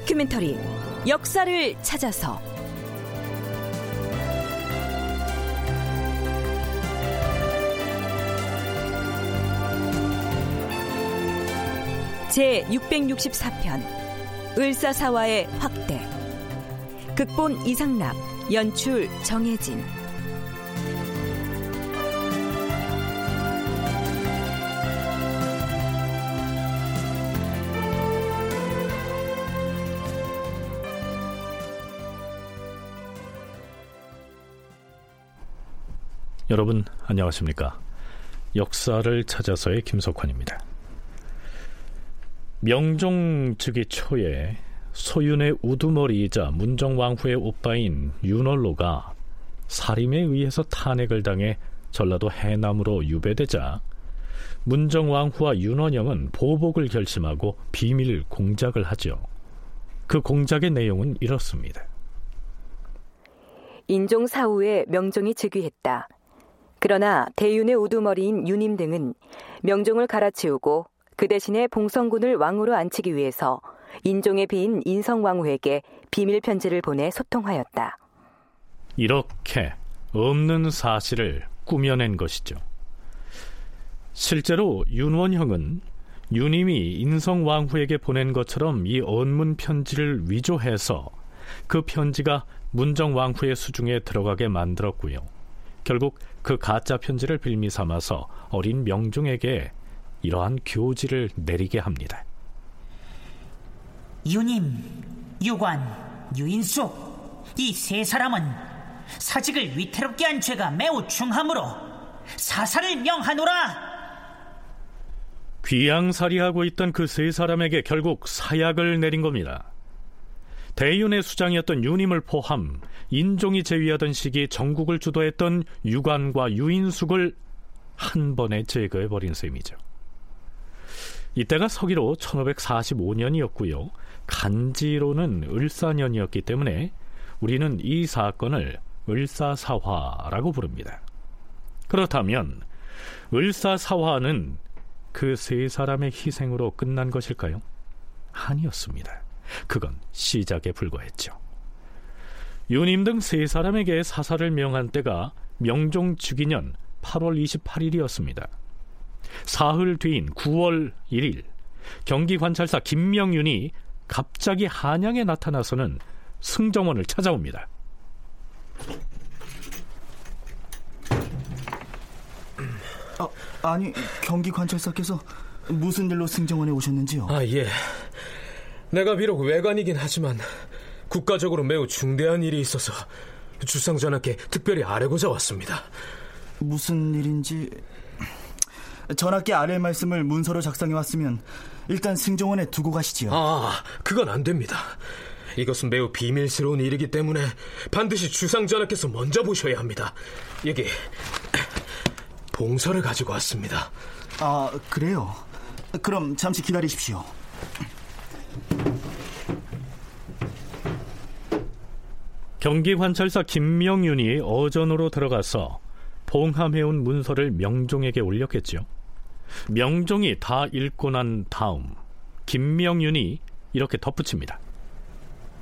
다큐멘터리 역사를 찾아서. 제 664편 을사사화의 확대. 극본 이상락 연출 정혜진 여러분 안녕하십니까? 역사를 찾아서의 김석환입니다. 명종 즉위 초에 소윤의 우두머리이자 문정왕후의 오빠인 윤월로가 살인에 의해서 탄핵을 당해 전라도 해남으로 유배되자 문정왕후와 윤원영은 보복을 결심하고 비밀 공작을 하죠. 그 공작의 내용은 이렇습니다. 인종 사후에 명종이 즉위했다. 그러나 대윤의 우두머리인 윤임 등은 명종을 갈아치우고 그 대신에 봉성군을 왕으로 앉히기 위해서 인종의 비인 인성왕후에게 비밀 편지를 보내 소통하였다. 이렇게 없는 사실을 꾸며낸 것이죠. 실제로 윤원형은 윤임이 인성왕후에게 보낸 것처럼 이 언문 편지를 위조해서 그 편지가 문정왕후의 수중에 들어가게 만들었고요. 결국 그 가짜 편지를 빌미 삼아서 어린 명종에게 이러한 교지를 내리게 합니다. 유님, 유관, 유인숙 이 세 사람은 사직을 위태롭게 한 죄가 매우 중하므로 사살을 명하노라. 귀양살이하고 있던 그 세 사람에게 결국 사약을 내린 겁니다. 대윤의 수장이었던 유님을 포함 인종이 제위하던 시기 전국을 주도했던 유관과 유인숙을 한 번에 제거해 버린 셈이죠. 이때가 서기로 1545년이었고요. 간지로는 을사년이었기 때문에 우리는 이 사건을 을사사화라고 부릅니다. 그렇다면 을사사화는 그 세 사람의 희생으로 끝난 것일까요? 아니었습니다. 그건 시작에 불과했죠. 유님 등세 사람에게 사살을 명한 때가 명종 즉위년 8월 28일이었습니다. 사흘 뒤인 9월 1일 경기 관찰사 김명윤이 갑자기 한양에 나타나서는 승정원을 찾아옵니다. 아, 아니 경기 관찰사께서 무슨 일로 승정원에 오셨는지요? 아 예. 내가 비록 외관이긴 하지만 국가적으로 매우 중대한 일이 있어서 주상 전하께 특별히 아뢰고자 왔습니다. 무슨 일인지 전하께 아랠 말씀을 문서로 작성해 왔으면 일단 승정원에 두고 가시지요. 아, 그건 안 됩니다. 이것은 매우 비밀스러운 일이기 때문에 반드시 주상 전하께서 먼저 보셔야 합니다. 여기 봉서를 가지고 왔습니다. 아, 그래요. 그럼 잠시 기다리십시오. 경기관찰사 김명윤이 어전으로 들어가서 봉함해온 문서를 명종에게 올렸겠죠. 명종이 다 읽고 난 다음 김명윤이 이렇게 덧붙입니다.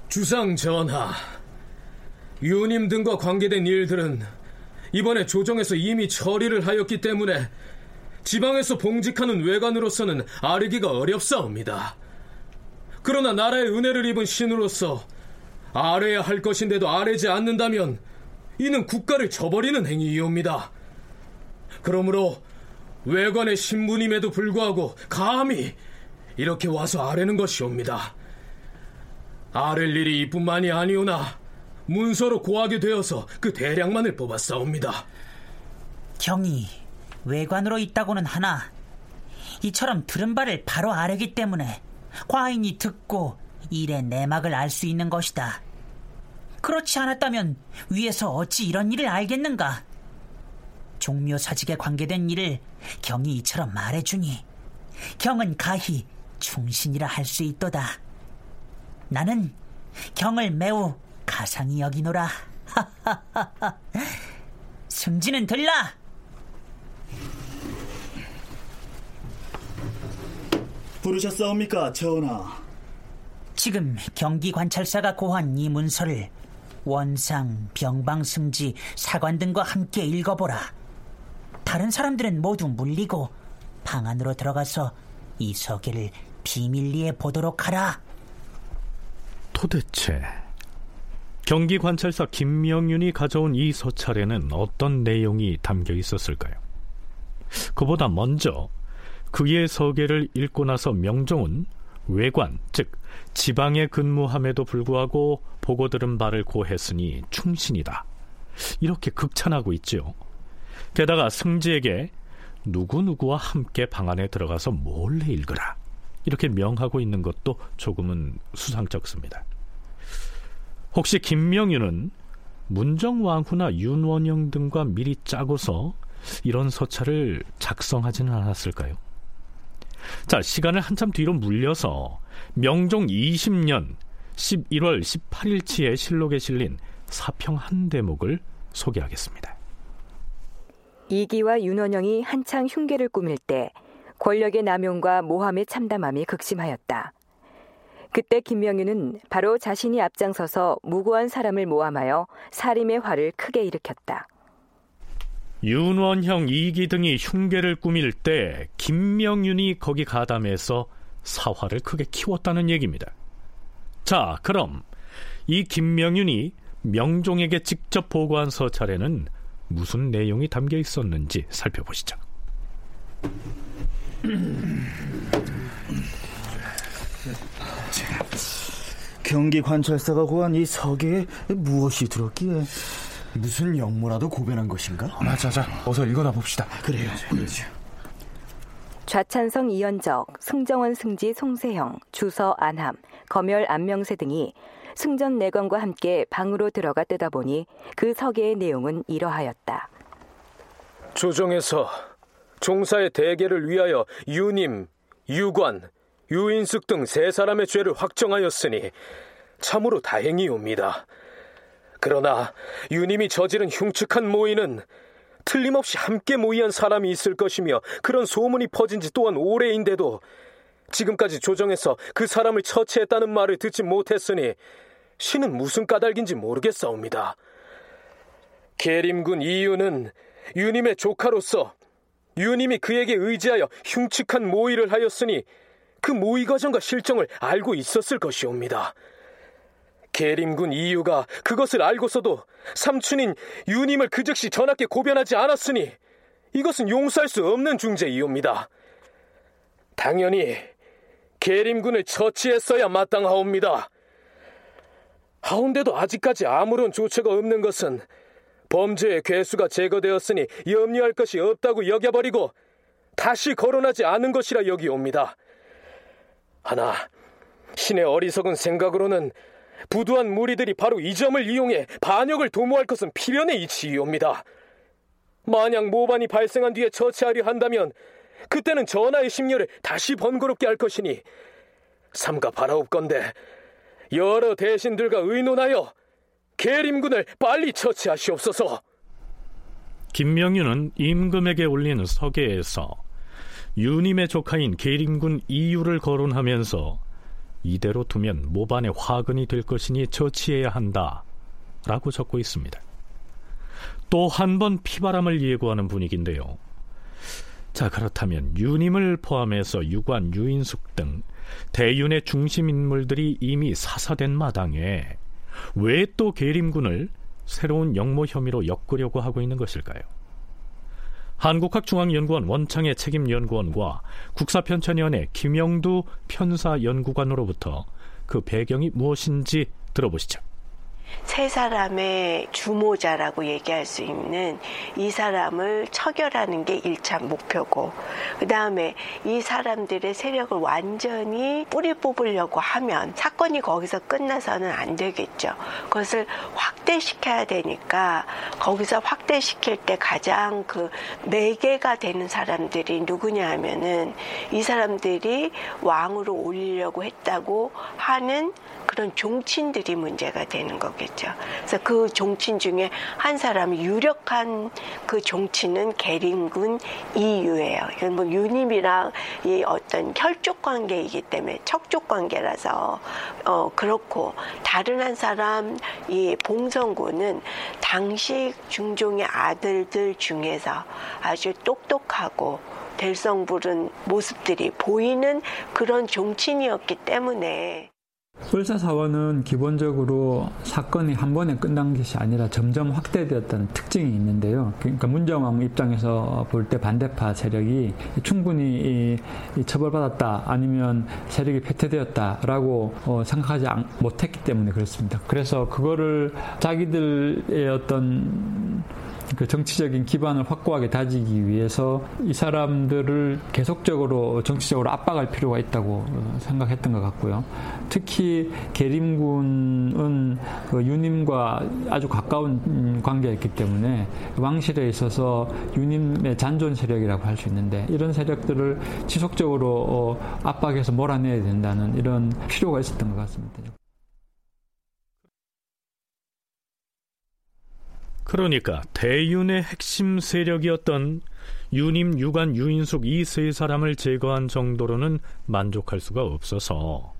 주상 전하, 유님 등과 관계된 일들은 이번에 조정에서 이미 처리를 하였기 때문에 지방에서 봉직하는 외관으로서는 아르기가 어렵사옵니다. 그러나 나라의 은혜를 입은 신으로서 아뢰야 할 것인데도 아뢰지 않는다면 이는 국가를 저버리는 행위이옵니다. 그러므로 외관의 신분임에도 불구하고 감히 이렇게 와서 아뢰는 것이옵니다. 아랠 일이 이뿐만이 아니오나 문서로 고하게 되어서 그 대량만을 뽑았사옵니다. 경이 외관으로 있다고는 하나 이처럼 들은 바를 바로 아뢰기 때문에 과인이 듣고 일의 내막을 알 수 있는 것이다. 그렇지 않았다면 위에서 어찌 이런 일을 알겠는가? 종묘 사직에 관계된 일을 경이 이처럼 말해주니 경은 가히 충신이라 할 수 있도다. 나는 경을 매우 가상히 여기노라. 승진은 들라. 부르셨사옵니까, 전하? 지금 경기 관찰사가 고한 이 문서를 원상, 병방, 승지, 사관 등과 함께 읽어보라. 다른 사람들은 모두 물리고 방 안으로 들어가서 이 서계를 비밀리에 보도록 하라. 도대체 경기 관찰사 김명윤이 가져온 이 서찰에는 어떤 내용이 담겨 있었을까요? 그보다 먼저 그의 서계를 읽고 나서 명종은 외관, 즉 지방에 근무함에도 불구하고 보고 들은 바를 고했으니 충신이다. 이렇게 극찬하고 있죠. 게다가 승지에게 누구누구와 함께 방 안에 들어가서 몰래 읽으라. 이렇게 명하고 있는 것도 조금은 수상쩍습니다. 혹시 김명윤은 문정왕후나 윤원영 등과 미리 짜고서 이런 서찰을 작성하지는 않았을까요? 자, 시간을 한참 뒤로 물려서 명종 20년 11월 18일치의 실록에 실린 사평 한 대목을 소개하겠습니다. 이기와 윤원영이 한창 흉계를 꾸밀 때 권력의 남용과 모함에 참담함이 극심하였다. 그때 김명윤은 바로 자신이 앞장서서 무고한 사람을 모함하여 살인의 화를 크게 일으켰다. 윤원형, 이기 등이 흉계를 꾸밀 때 김명윤이 거기 가담해서 사화를 크게 키웠다는 얘기입니다. 자, 그럼 이 김명윤이 명종에게 직접 보고한 서찰에는 무슨 내용이 담겨 있었는지 살펴보시죠. 경기 관찰사가 고한 이 서계에 무엇이 들었기에 무슨 영모라도 고변한 것인가? 맞아, 자, 어서 읽어나 봅시다. 그래요. 그렇죠. 좌찬성 이현적, 승정원 승지 송세형, 주서 안함, 검열 안명세 등이 승전 내관과 함께 방으로 들어가 뜨다 보니 그 서계의 내용은 이러하였다. 조정에서 종사의 대계를 위하여 유님, 유관, 유인숙 등 세 사람의 죄를 확정하였으니 참으로 다행이옵니다. 그러나 유님이 저지른 흉측한 모의는 틀림없이 함께 모의한 사람이 있을 것이며 그런 소문이 퍼진 지 또한 오래인데도 지금까지 조정에서 그 사람을 처치했다는 말을 듣지 못했으니 신은 무슨 까닭인지 모르겠사옵니다. 계림군 이유는 유님의 조카로서 유님이 그에게 의지하여 흉측한 모의를 하였으니 그 모의 과정과 실정을 알고 있었을 것이옵니다. 계림군 이유가 그것을 알고서도 삼촌인 유님을 그 즉시 전하께 고변하지 않았으니 이것은 용서할 수 없는 중죄이옵니다. 당연히 계림군을 처치했어야 마땅하옵니다. 하운데도 아직까지 아무런 조처가 없는 것은 범죄의 괴수가 제거되었으니 염려할 것이 없다고 여겨버리고 다시 거론하지 않은 것이라 여기옵니다. 하나 신의 어리석은 생각으로는 부두한 무리들이 바로 이 점을 이용해 반역을 도모할 것은 필연의 이치이옵니다. 만약 모반이 발생한 뒤에 처치하려 한다면 그때는 전하의 심려를 다시 번거롭게 할 것이니 삼가 바라옵건대 여러 대신들과 의논하여 계림군을 빨리 처치하시옵소서. 김명윤은 임금에게 올린 서계에서 유님의 조카인 계림군 이유를 거론하면서 이대로 두면 모반의 화근이 될 것이니 처치해야 한다 라고 적고 있습니다. 또 한 번 피바람을 예고하는 분위기인데요. 자 그렇다면 유님을 포함해서 유관, 유인숙 등 대윤의 중심 인물들이 이미 사사된 마당에 왜 또 계림군을 새로운 영모 혐의로 엮으려고 하고 있는 것일까요? 한국학중앙연구원 원창의 책임연구원과 국사편찬위원회 김영두 편사연구관으로부터 그 배경이 무엇인지 들어보시죠. 세 사람의 주모자라고 얘기할 수 있는 이 사람을 처결하는 게 1차 목표고, 그 다음에 이 사람들의 세력을 완전히 뿌리 뽑으려고 하면 사건이 거기서 끝나서는 안 되겠죠. 그것을 확대시켜야 되니까 거기서 확대시킬 때 가장 그 매개가 되는 사람들이 누구냐 하면은 이 사람들이 왕으로 올리려고 했다고 하는 그런 종친들이 문제가 되는 거겠죠. 그래서 그 종친 중에 한 사람이 유력한 그 종친은 계림군 이유예요. 이건 뭐 유님이랑 이 어떤 혈족 관계이기 때문에 척족 관계라서 어 그렇고 다른 한 사람 이 봉성군은 당시 중종의 아들들 중에서 아주 똑똑하고 될성부른 모습들이 보이는 그런 종친이었기 때문에 을사사원은 기본적으로 사건이 한 번에 끝난 것이 아니라 점점 확대되었다는 특징이 있는데요. 그러니까 문정왕 입장에서 볼 때 반대파 세력이 충분히 처벌받았다 아니면 세력이 패퇴되었다라고 어, 생각하지 못했기 때문에 그렇습니다. 그래서 그거를 자기들의 어떤 그 정치적인 기반을 확고하게 다지기 위해서 이 사람들을 계속적으로 정치적으로 압박할 필요가 있다고 생각했던 것 같고요. 특히 계림군은 그 유님과 아주 가까운 관계였기 때문에 왕실에 있어서 유님의 잔존 세력이라고 할 수 있는데 이런 세력들을 지속적으로 어, 압박해서 몰아내야 된다는 이런 필요가 있었던 것 같습니다. 그러니까 대윤의 핵심 세력이었던 유님, 유관, 유인숙 이 세 사람을 제거한 정도로는 만족할 수가 없어서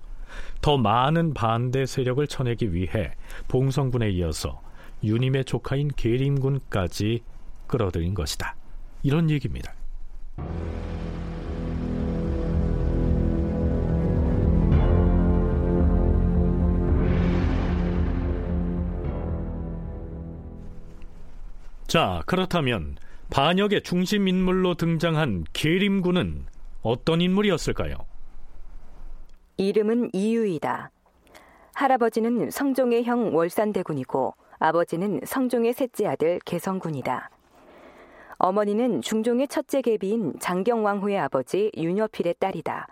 더 많은 반대 세력을 쳐내기 위해 봉성군에 이어서 유님의 조카인 계림군까지 끌어들인 것이다. 이런 얘기입니다. 자, 그렇다면 반역의 중심 인물로 등장한 계림군은 어떤 인물이었을까요? 이름은 이유이다. 할아버지는 성종의 형 월산대군이고 아버지는 성종의 셋째 아들 개성군이다. 어머니는 중종의 첫째 계비인 장경왕후의 아버지 윤여필의 딸이다.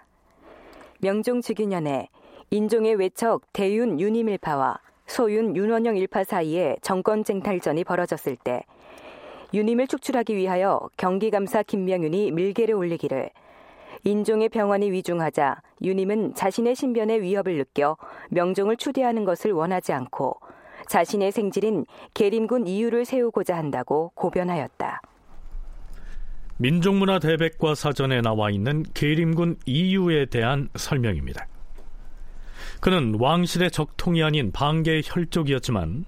명종 즉위년에 인종의 외척 대윤 윤임일파와 소윤 윤원영 일파 사이에 정권 쟁탈전이 벌어졌을 때 유님을 축출하기 위하여 경기감사 김명윤이 밀개를 올리기를 인종의 병환이 위중하자 유님은 자신의 신변의 위협을 느껴 명종을 추대하는 것을 원하지 않고 자신의 생질인 계림군 이유를 세우고자 한다고 고변하였다. 민족문화 대백과 사전에 나와 있는 계림군 이유에 대한 설명입니다. 그는 왕실의 적통이 아닌 반계의 혈족이었지만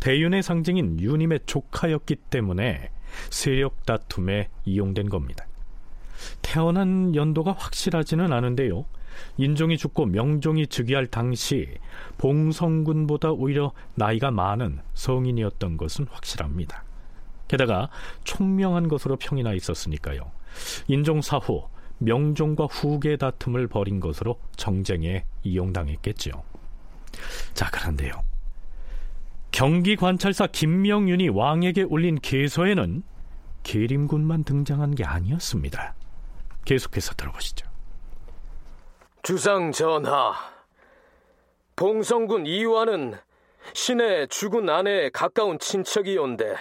대윤의 상징인 유님의 조카였기 때문에 세력 다툼에 이용된 겁니다. 태어난 연도가 확실하지는 않은데요. 인종이 죽고 명종이 즉위할 당시 봉성군보다 오히려 나이가 많은 성인이었던 것은 확실합니다. 게다가 총명한 것으로 평이 나 있었으니까요. 인종 사후 명종과 후계 다툼을 벌인 것으로 정쟁에 이용당했겠지요. 자, 그런데요. 경기 관찰사 김명윤이 왕에게 올린 계서에는 계림군만 등장한 게 아니었습니다. 계속해서 들어보시죠. 주상 전하, 봉성군 이완은 신의 죽은 아내에 가까운 친척이온데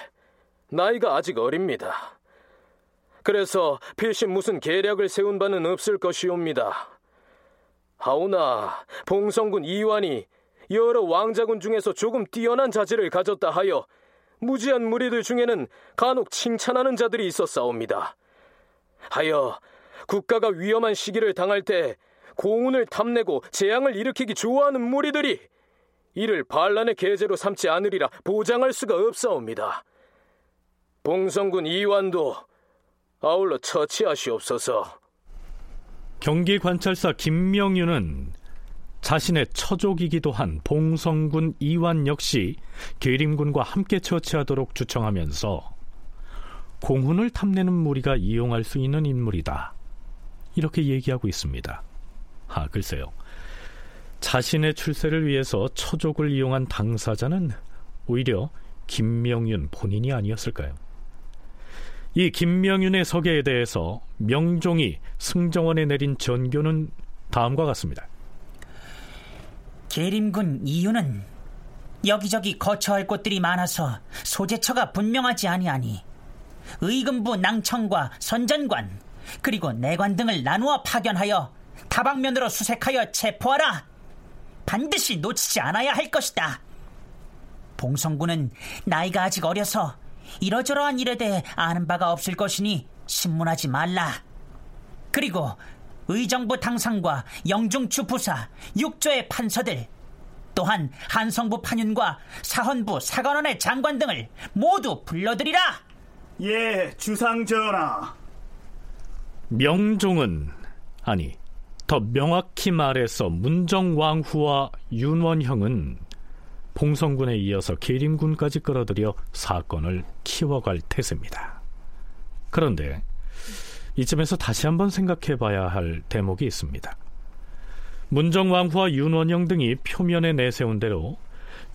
나이가 아직 어립니다. 그래서 필신 무슨 계략을 세운 바는 없을 것이옵니다. 하오나 봉성군 이완이 여러 왕자군 중에서 조금 뛰어난 자질을 가졌다 하여 무지한 무리들 중에는 간혹 칭찬하는 자들이 있었사옵니다. 하여 국가가 위험한 시기를 당할 때 공운을 탐내고 재앙을 일으키기 좋아하는 무리들이 이를 반란의 계제로 삼지 않으리라 보장할 수가 없사옵니다. 봉성군 이완도 아울러 처치하시옵소서. 경기 관찰사 김명윤은 자신의 처족이기도 한 봉성군 이완 역시 계림군과 함께 처치하도록 주청하면서 공훈을 탐내는 무리가 이용할 수 있는 인물이다. 이렇게 얘기하고 있습니다. 아, 글쎄요. 자신의 출세를 위해서 처족을 이용한 당사자는 오히려 김명윤 본인이 아니었을까요? 이 김명윤의 서계에 대해서 명종이 승정원에 내린 전교는 다음과 같습니다. 계림군 이유는 여기저기 거처할 곳들이 많아서 소재처가 분명하지 아니하니 의금부 낭청과 선전관 그리고 내관 등을 나누어 파견하여 다방면으로 수색하여 체포하라. 반드시 놓치지 않아야 할 것이다. 봉성군은 나이가 아직 어려서 이러저러한 일에 대해 아는 바가 없을 것이니 신문하지 말라. 그리고 의정부 당상과 영중추 부사, 육조의 판서들, 또한 한성부 판윤과 사헌부 사관원의 장관 등을 모두 불러들이라. 예, 주상 전하. 명종은 아니 더 명확히 말해서 문정왕후와 윤원형은 봉성군에 이어서 계림군까지 끌어들여 사건을 키워갈 태세입니다. 그런데 이쯤에서 다시 한번 생각해 봐야 할 대목이 있습니다. 문정왕후와 윤원영 등이 표면에 내세운 대로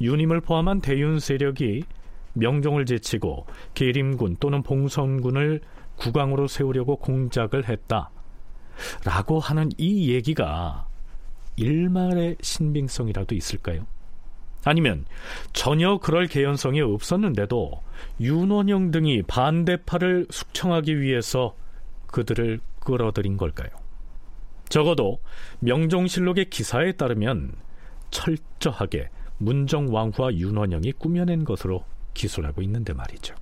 윤임을 포함한 대윤 세력이 명종을 제치고 계림군 또는 봉성군을 국왕으로 세우려고 공작을 했다. 라고 하는 이 얘기가 일말의 신빙성이라도 있을까요? 아니면 전혀 그럴 개연성이 없었는데도 윤원영 등이 반대파를 숙청하기 위해서 그들을 끌어들인 걸까요? 적어도 명종실록의 기사에 따르면 철저하게 문정왕후와 윤원영이 꾸며낸 것으로 기술하고 있는데 말이죠.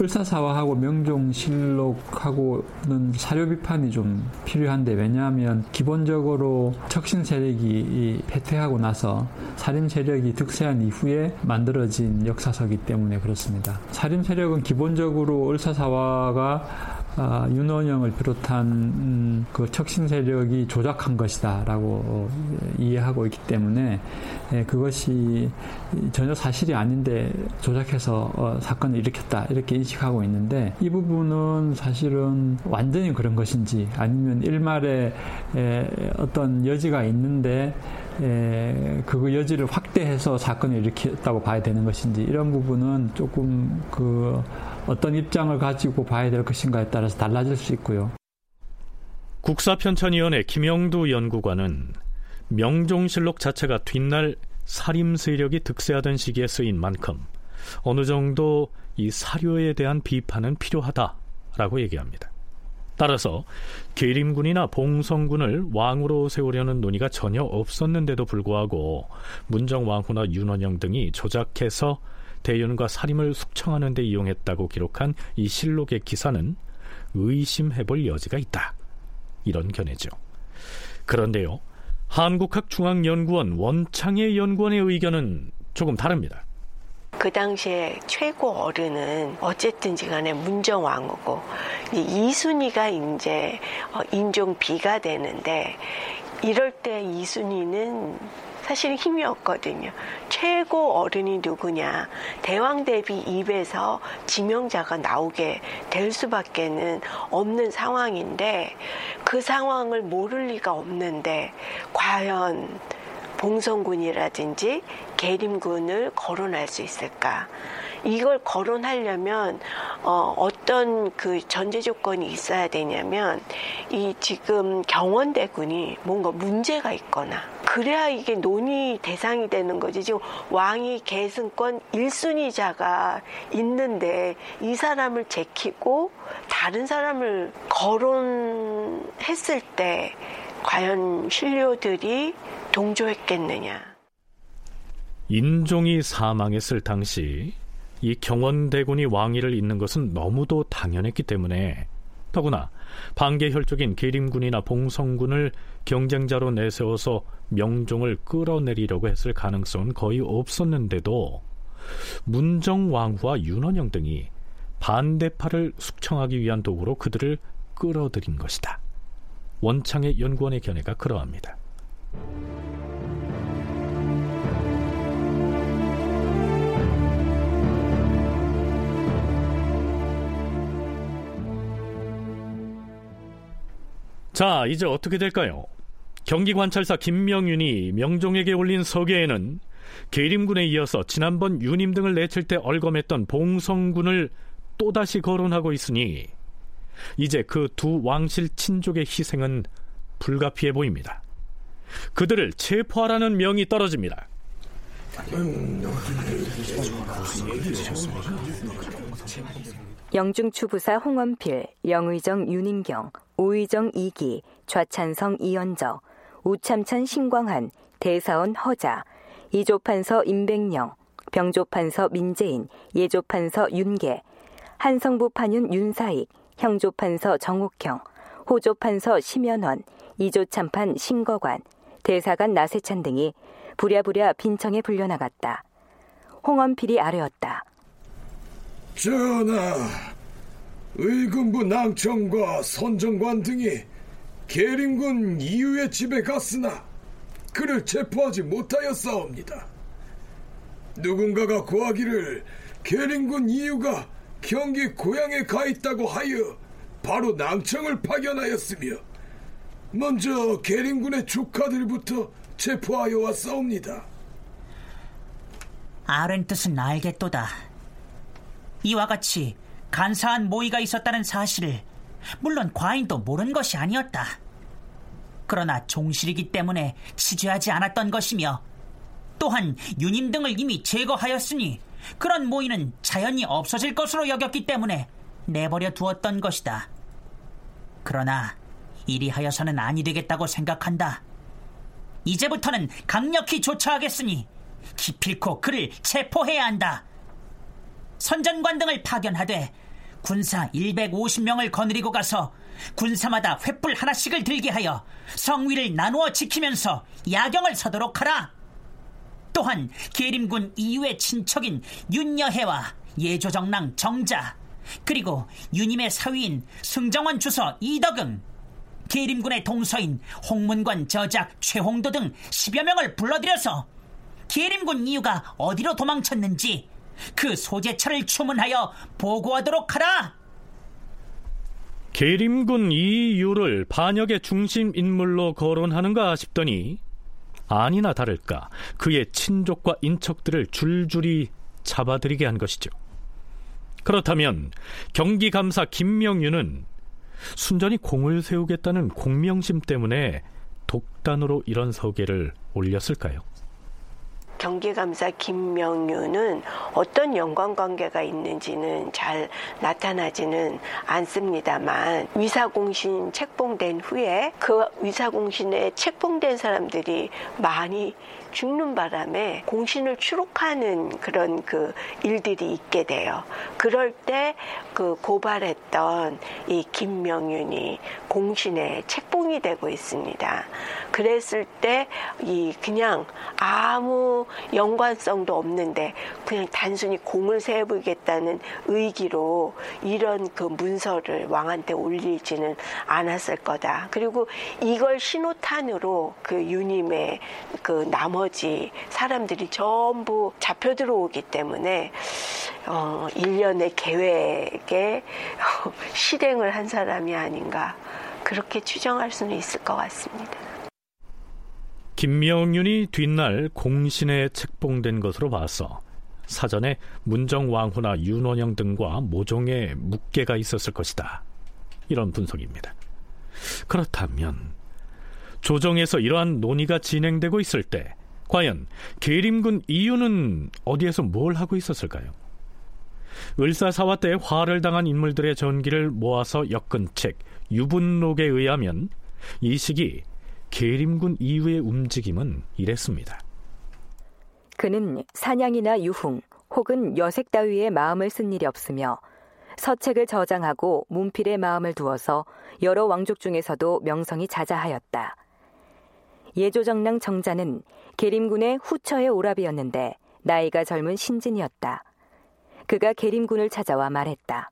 을사사화하고 명종실록하고는 사료 비판이 좀 필요한데 왜냐하면 기본적으로 척신 세력이 패퇴하고 나서 살림 세력이 득세한 이후에 만들어진 역사서기 때문에 그렇습니다. 살림 세력은 기본적으로 을사사화가 아, 윤원영을 비롯한 음, 그 척신 세력이 조작한 것이다라고 어, 이해하고 있기 때문에 예, 그것이 전혀 사실이 아닌데 조작해서 어, 사건을 일으켰다 이렇게 인식하고 있는데 이 부분은 사실은 완전히 그런 것인지 아니면 일말의 에, 어떤 여지가 있는데 에, 그 여지를 확대해서 사건을 일으켰다고 봐야 되는 것인지 이런 부분은 조금 그 어떤 입장을 가지고 봐야 될 것인가에 따라서 달라질 수 있고요. 국사편찬위원회 김영두 연구관은 명종실록 자체가 뒷날 살림 세력이 득세하던 시기에 쓰인 만큼 어느 정도 이 사료에 대한 비판은 필요하다라고 얘기합니다. 따라서 계림군이나 봉성군을 왕으로 세우려는 논의가 전혀 없었는데도 불구하고 문정왕후나 윤원영 등이 조작해서 대윤과 살림을 숙청하는 데 이용했다고 기록한 이 실록의 기사는 의심해볼 여지가 있다. 이런 견해죠. 그런데요. 한국학중앙연구원 원창의 연구원의 의견은 조금 다릅니다. 그 당시에 최고 어른은 어쨌든지 간에 문정왕후고 이순이가 이제 어, 인종 비가 되는데 이럴 때 이순이는 사실 힘이 없거든요. 최고 어른이 누구냐. 대왕 대비 입에서 지명자가 나오게 될 수밖에는 없는 상황인데 그 상황을 모를 리가 없는데 과연 봉성군이라든지 계림군을 거론할 수 있을까? 이걸 거론하려면 어, 어떤 그 전제 조건이 있어야 되냐면 이 지금 경원대군이 뭔가 문제가 있거나 그래야 이게 논의 대상이 되는 거지. 지금 왕이 계승권 1순위자가 있는데 이 사람을 제키고 다른 사람을 거론했을 때 과연 신료들이 동조했겠느냐. 인종이 사망했을 당시 이 경원대군이 왕위를 잇는 것은 너무도 당연했기 때문에 더구나 반계혈족인 계림군이나 봉성군을 경쟁자로 내세워서 명종을 끌어내리려고 했을 가능성은 거의 없었는데도 문정왕후와 윤원영 등이 반대파를 숙청하기 위한 도구로 그들을 끌어들인 것이다. 원창의 연구원의 견해가 그러합니다. 자, 이제 어떻게 될까요? 경기관찰사 김명윤이 명종에게 올린 서계에는 계림군에 이어서 지난번 유님 등을 내칠 때 얼검했던 봉성군을 또다시 거론하고 있으니 이제 그 두 왕실 친족의 희생은 불가피해 보입니다. 그들을 체포하라는 명이 떨어집니다. 영중추 부사 홍원필, 영의정 윤인경, 오의정 이기, 좌찬성 이연저, 우참찬 신광한, 대사원 허자, 이조판서 임백령, 병조판서 민재인, 예조판서 윤계, 한성부 판윤 윤사익, 형조판서 정옥형, 호조판서 심연원, 이조참판 신거관, 대사관 나세찬 등이 부랴부랴 빈청에 불려나갔다. 홍원필이 아뢰었다. 전하, 의금부 낭청과 선정관 등이 계림군 이유의 집에 갔으나 그를 체포하지 못하였사옵니다. 누군가가 구하기를 계림군 이유가 경기 고향에 가 있다고 하여 바로 낭청을 파견하였으며 먼저 계림군의 조카들부터 체포하여 왔사옵니다. 아른 뜻은 알겠도다. 이와 같이 간사한 모의가 있었다는 사실을 물론 과인도 모른 것이 아니었다. 그러나 종실이기 때문에 치죄하지 않았던 것이며 또한 유님 등을 이미 제거하였으니 그런 모의는 자연히 없어질 것으로 여겼기 때문에 내버려 두었던 것이다. 그러나 이리 하여서는 아니 되겠다고 생각한다. 이제부터는 강력히 조처하겠으니 기필코 그를 체포해야 한다. 선전관 등을 파견하되 군사 150명을 거느리고 가서 군사마다 횃불 하나씩을 들게 하여 성위를 나누어 지키면서 야경을 서도록 하라. 또한 계림군 이유의 친척인 윤여해와 예조정랑 정자 그리고 유님의 사위인 승정원 주서 이덕응 계림군의 동서인 홍문관 저작 최홍도 등 10여 명을 불러들여서 계림군 이유가 어디로 도망쳤는지 그 소재처를 추문하여 보고하도록 하라. 계림군 이유를 반역의 중심 인물로 거론하는가 싶더니 아니나 다를까 그의 친족과 인척들을 줄줄이 잡아들이게 한 것이죠. 그렇다면 경기감사 김명윤은 순전히 공을 세우겠다는 공명심 때문에 독단으로 이런 서계를 올렸을까요? 경기감사 김명윤은 어떤 연관관계가 있는지는 잘 나타나지는 않습니다만 위사공신 책봉된 후에 그 위사공신에 책봉된 사람들이 많이 죽는 바람에 공신을 추록하는 그런 그 일들이 있게 돼요. 그럴 때 그 고발했던 이 김명윤이 공신에 책봉이 되고 있습니다. 그랬을 때 이 그냥 아무 연관성도 없는데 그냥 단순히 공을 세우겠다는 의기로 이런 그 문서를 왕한테 올리지는 않았을 거다. 그리고 이걸 신호탄으로 그 유님의 그 나머 지 사람들이 전부 잡혀 들어오기 때문에 어, 일련의 계획에 실행을 한 사람이 아닌가 그렇게 추정할 수는 있을 것 같습니다. 김명윤이 뒷날 공신에 책봉된 것으로 봐서 사전에 문정왕후나 윤원영 등과 모종의 묵계가 있었을 것이다. 이런 분석입니다. 그렇다면 조정에서 이러한 논의가 진행되고 있을 때 과연 계림군 이유는 어디에서 뭘 하고 있었을까요? 을사사화 때 화를 당한 인물들의 전기를 모아서 엮은 책 유분록에 의하면 이 시기 계림군 이후의 움직임은 이랬습니다. 그는 사냥이나 유흥 혹은 여색 따위의 마음을 쓴 일이 없으며 서책을 저장하고 문필의 마음을 두어서 여러 왕족 중에서도 명성이 자자하였다. 예조정랑 정자는 계림군의 후처의 오랍이었는데 나이가 젊은 신진이었다. 그가 계림군을 찾아와 말했다.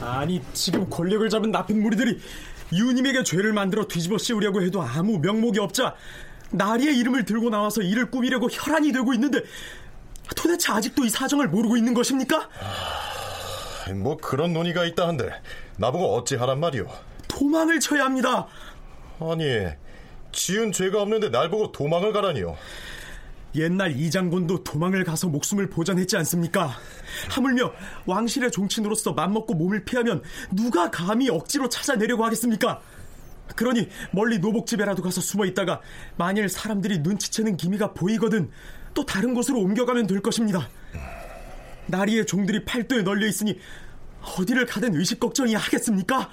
아니 지금 권력을 잡은 나쁜 무리들이 유님에게 죄를 만들어 뒤집어 씌우려고 해도 아무 명목이 없자 나리의 이름을 들고 나와서 이를 꾸미려고 혈안이 되고 있는데 도대체 아직도 이 사정을 모르고 있는 것입니까? 아, 뭐 그런 논의가 있다 한데 나보고 어찌하란 말이오? 도망을 쳐야 합니다. 아니 지은 죄가 없는데 날 보고 도망을 가라니요. 옛날 이 장군도 도망을 가서 목숨을 보전했지 않습니까? 하물며 왕실의 종친으로서 맘먹고 몸을 피하면 누가 감히 억지로 찾아내려고 하겠습니까? 그러니 멀리 노복집에라도 가서 숨어 있다가 만일 사람들이 눈치채는 기미가 보이거든 또 다른 곳으로 옮겨가면 될 것입니다. 나리의 종들이 팔도에 널려 있으니 어디를 가든 의식 걱정이 하겠습니까?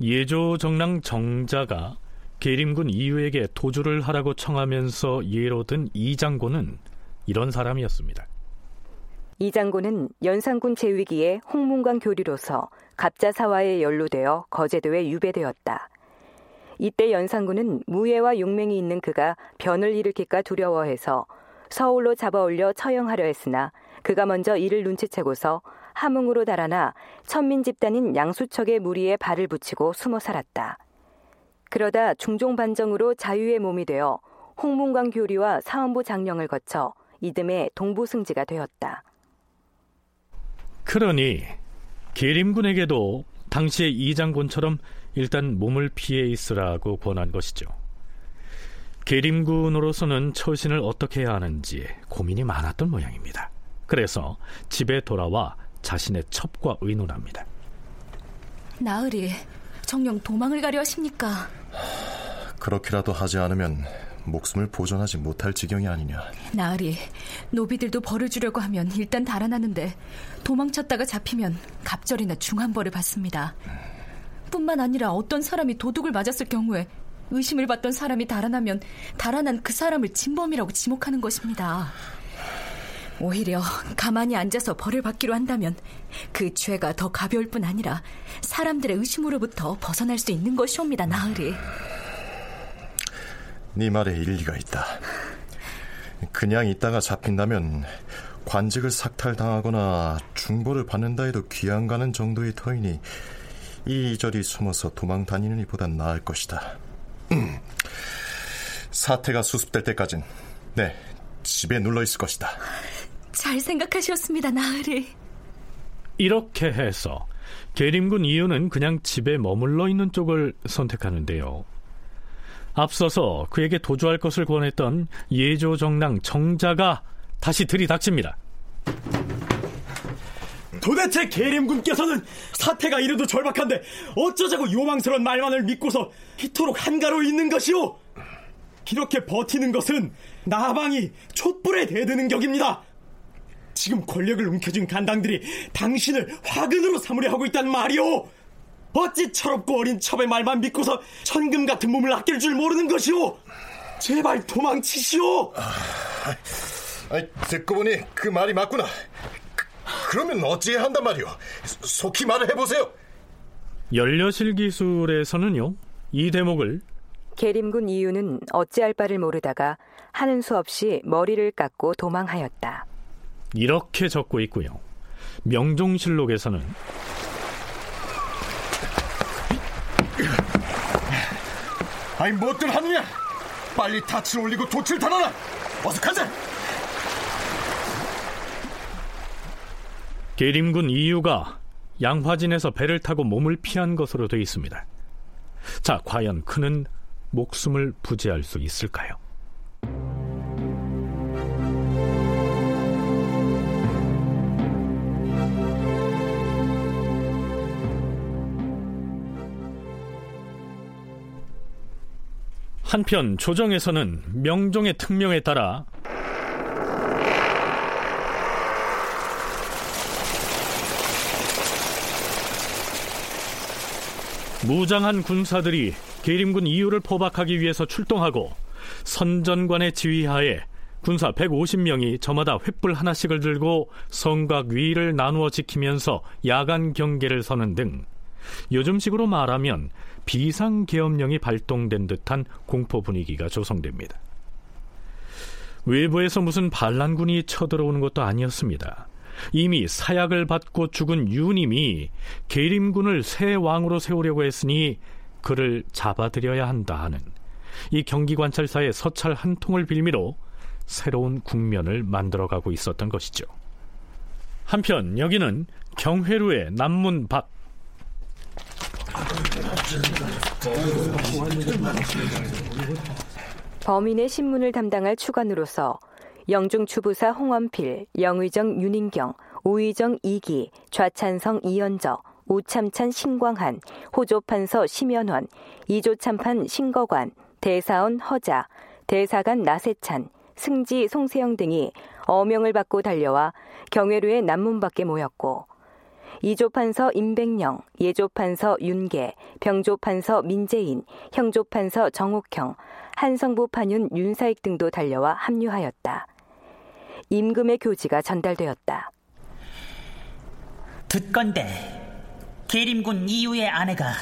예조 정랑 정자가 계림군 이유에게 도주를 하라고 청하면서 예로 든 이장군은 이런 사람이었습니다. 이장군은 연산군 제위기에 홍문관 교리로서 갑자사화에 연루되어 거제도에 유배되었다. 이때 연산군은 무예와 용맹이 있는 그가 변을 일으킬까 두려워해서 서울로 잡아올려 처형하려 했으나 그가 먼저 이를 눈치채고서 함흥으로 달아나 천민 집단인 양수척의 무리에 발을 붙이고 숨어 살았다. 그러다 중종 반정으로 자유의 몸이 되어 홍문관 교리와 사원부 장령을 거쳐 이듬해 동부 승지가 되었다. 그러니 계림군에게도 당시의 이장군처럼 일단 몸을 피해 있으라고 권한 것이죠. 계림군으로서는 처신을 어떻게 해야 하는지 고민이 많았던 모양입니다. 그래서 집에 돌아와 자신의 첩과 의논합니다. 나으리, 정령 도망을 가려 하십니까? 그렇게라도 하지 않으면 목숨을 보존하지 못할 지경이 아니냐. 나으리, 노비들도 벌을 주려고 하면 일단 달아나는데 도망쳤다가 잡히면 갑절이나 중한 벌을 받습니다. 뿐만 아니라 어떤 사람이 도둑을 맞았을 경우에 의심을 받던 사람이 달아나면 달아난 그 사람을 진범이라고 지목하는 것입니다. 오히려 가만히 앉아서 벌을 받기로 한다면 그 죄가 더 가벼울 뿐 아니라 사람들의 의심으로부터 벗어날 수 있는 것이옵니다, 나으리. 네 말에 일리가 있다. 그냥 있다가 잡힌다면 관직을 삭탈당하거나 중보를 받는다 해도 귀양 가는 정도의 터이니 이리저리 숨어서 도망 다니는 이보단 나을 것이다. 음. 사태가 수습될 때까진 네 집에 눌러 있을 것이다. 잘 생각하셨습니다, 나으리. 이렇게 해서 계림군 이유는 그냥 집에 머물러 있는 쪽을 선택하는데요. 앞서서 그에게 도주할 것을 권했던 예조정랑 정자가 다시 들이닥칩니다. 도대체 계림군께서는 사태가 이래도 절박한데 어쩌자고 요망스러운 말만을 믿고서 이토록 한가로 있는 것이오? 이렇게 버티는 것은 나방이 촛불에 대드는 격입니다. 지금 권력을 움켜쥔 간당들이 당신을 화근으로 삼으려 하고 있단 말이오. 어찌 철없고 어린 첩의 말만 믿고서 천금 같은 몸을 아낄 줄 모르는 것이오. 제발 도망치시오. 아, 듣고 보니 그 말이 맞구나. 그 러면 어찌해야 한단 말이오? 속히 말을 해보세요. 연려실 기술에서는요, 이 대목을 계림군 이유는 어찌할 바를 모르다가 하는 수 없이 머리를 깎고 도망하였다. 이렇게 적고 있고요. 명종실록에서는 아니 뭐들 하느냐? 빨리 닻을 올리고 돛을 달아라. 어서 가자. 계림군 이유가 양화진에서 배를 타고 몸을 피한 것으로 되어 있습니다. 자, 과연 그는 목숨을 부지할 수 있을까요? 한편 조정에서는 명종의 특명에 따라 무장한 군사들이 계림군 이유를 포박하기 위해서 출동하고 선전관의 지휘하에 군사 150명이 저마다 횃불 하나씩을 들고 성곽 위를 나누어 지키면서 야간 경계를 서는 등 요즘식으로 말하면 비상계엄령이 발동된 듯한 공포 분위기가 조성됩니다. 외부에서 무슨 반란군이 쳐들어오는 것도 아니었습니다. 이미 사약을 받고 죽은 유님이 계림군을 새 왕으로 세우려고 했으니 그를 잡아들여야 한다 하는 이 경기관찰사의 서찰 한 통을 빌미로 새로운 국면을 만들어가고 있었던 것이죠. 한편 여기는 경회루의 남문 밖 범인의 신문을 담당할 추관으로서 영중 추부사 홍원필, 영의정 윤인경, 우의정 이기, 좌찬성 이연저, 우참찬 신광한, 호조판서 심연원, 이조참판 신거관, 대사원 허자, 대사관 나세찬, 승지 송세영 등이 어명을 받고 달려와 경회로의 남문 밖에 모였고 이조판서 임백령, 예조판서 윤계, 병조판서 민재인, 형조판서 정옥형, 한성부 판윤 윤사익 등도 달려와 합류하였다. 임금의 교지가 전달되었다. 듣건대 계림군 이유의 아내가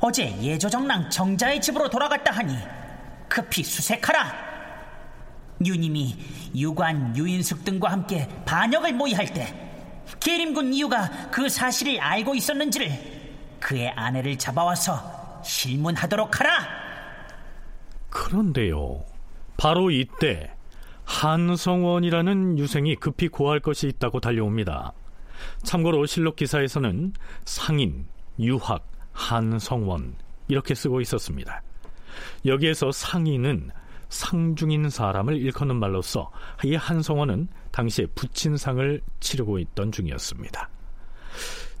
어제 예조정랑 정자의 집으로 돌아갔다 하니 급히 수색하라. 유님이 유관, 유인숙 등과 함께 반역을 모의할 때 계림군 이유가 그 사실을 알고 있었는지를 그의 아내를 잡아와서 실문하도록 하라. 그런데요. 바로 이때 한성원이라는 유생이 급히 고할 것이 있다고 달려옵니다. 참고로 실록 기사에서는 상인, 유학, 한성원 이렇게 쓰고 있었습니다. 여기에서 상인은 상중인 사람을 일컫는 말로써 이 한성원은 당시에 부친상을 치르고 있던 중이었습니다.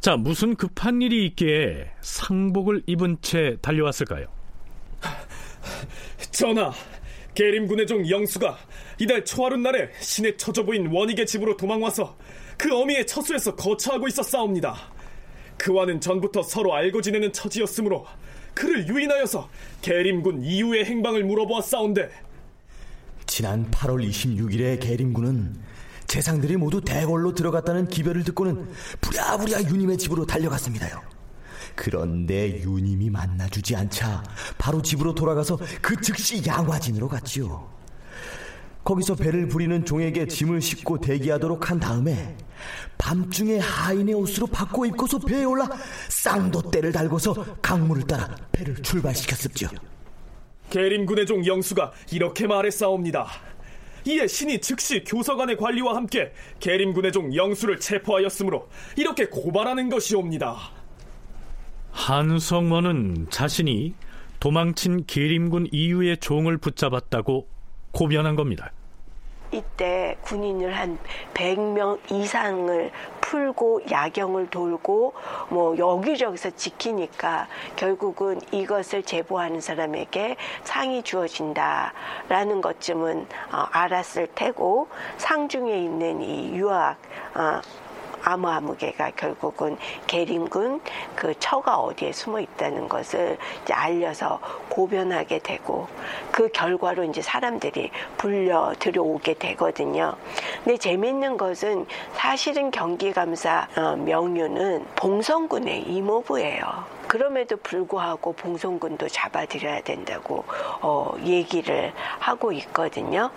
자, 무슨 급한 일이 있기에 상복을 입은 채 달려왔을까요? 전하, 계림군의 종 영수가 이달 초하룻 날에 신의 처조부인 원익의 집으로 도망와서 그 어미의 처소에서 거처하고 있었사옵니다. 그와는 전부터 서로 알고 지내는 처지였으므로 그를 유인하여서 계림군 이후의 행방을 물어보았사온데 지난 8월 26일에 계림군은 재상들이 모두 대궐로 들어갔다는 기별을 듣고는 부랴부랴 유님의 집으로 달려갔습니다요. 그런데 유님이 만나주지 않자 바로 집으로 돌아가서 그 즉시 양화진으로 갔지요. 거기서 배를 부리는 종에게 짐을 싣고 대기하도록 한 다음에 밤중에 하인의 옷으로 바꿔 입고서 배에 올라 쌍도대를 달고서 강물을 따라 배를 출발시켰습지요. 계림군의 종 영수가 이렇게 말했사옵니다. 이에 신이 즉시 교서관의 관리와 함께 계림군의 종 영수를 체포하였으므로 이렇게 고발하는 것이옵니다. 한성원은 자신이 도망친 계림군 이유의 종을 붙잡았다고 고변한 겁니다. 이때 군인을 한 100명 이상을 풀고 야경을 돌고 뭐 여기저기서 지키니까 결국은 이것을 제보하는 사람에게 상이 주어진다라는 것쯤은 어, 알았을 테고 상중에 있는 이 유학 어, 아무아무개가 결국은 계림군 그 처가 어디에 숨어 있다는 것을 이제 알려서 고변하게 되고 그 결과로 이제 사람들이 불려 들여오게 되거든요. 근데 재밌는 것은 사실은 경기감사 어, 명유는 봉성군의 이모부예요. 그럼에도 불구하고 봉성군도 잡아들여야 된다고 어, 얘기를 하고 있거든요.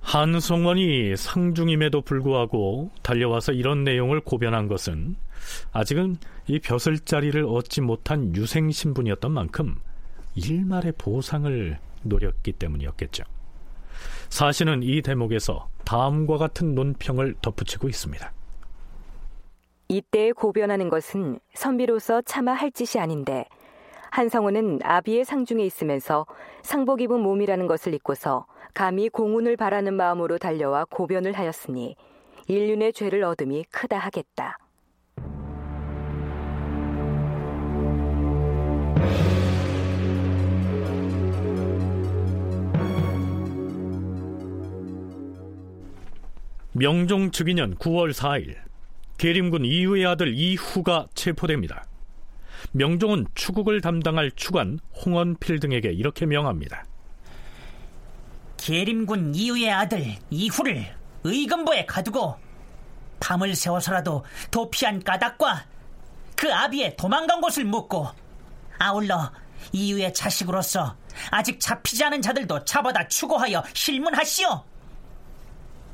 한성원이 상중임에도 불구하고 달려와서 이런 내용을 고변한 것은 아직은 이 벼슬 자리를 얻지 못한 유생 신분이었던 만큼 일말의 보상을 노렸기 때문이었겠죠. 사실은 이 대목에서 다음과 같은 논평을 덧붙이고 있습니다. 이때 고변하는 것은 선비로서 차마 할 짓이 아닌데 한성우는 아비의 상중에 있으면서 상복 입은 몸이라는 것을 잊고서 감히 공운을 바라는 마음으로 달려와 고변을 하였으니 인륜의 죄를 얻음이 크다 하겠다. 명종 즉위년 9월 4일 계림군 이후의 아들 이후가 체포됩니다. 명종은 추국을 담당할 추관 홍원필 등에게 이렇게 명합니다. 계림군 이후의 아들 이후를 의금부에 가두고 밤을 새워서라도 도피한 까닭과 그 아비의 도망간 곳을 묻고 아울러 이후의 자식으로서 아직 잡히지 않은 자들도 잡아다 추고하여 실문하시오.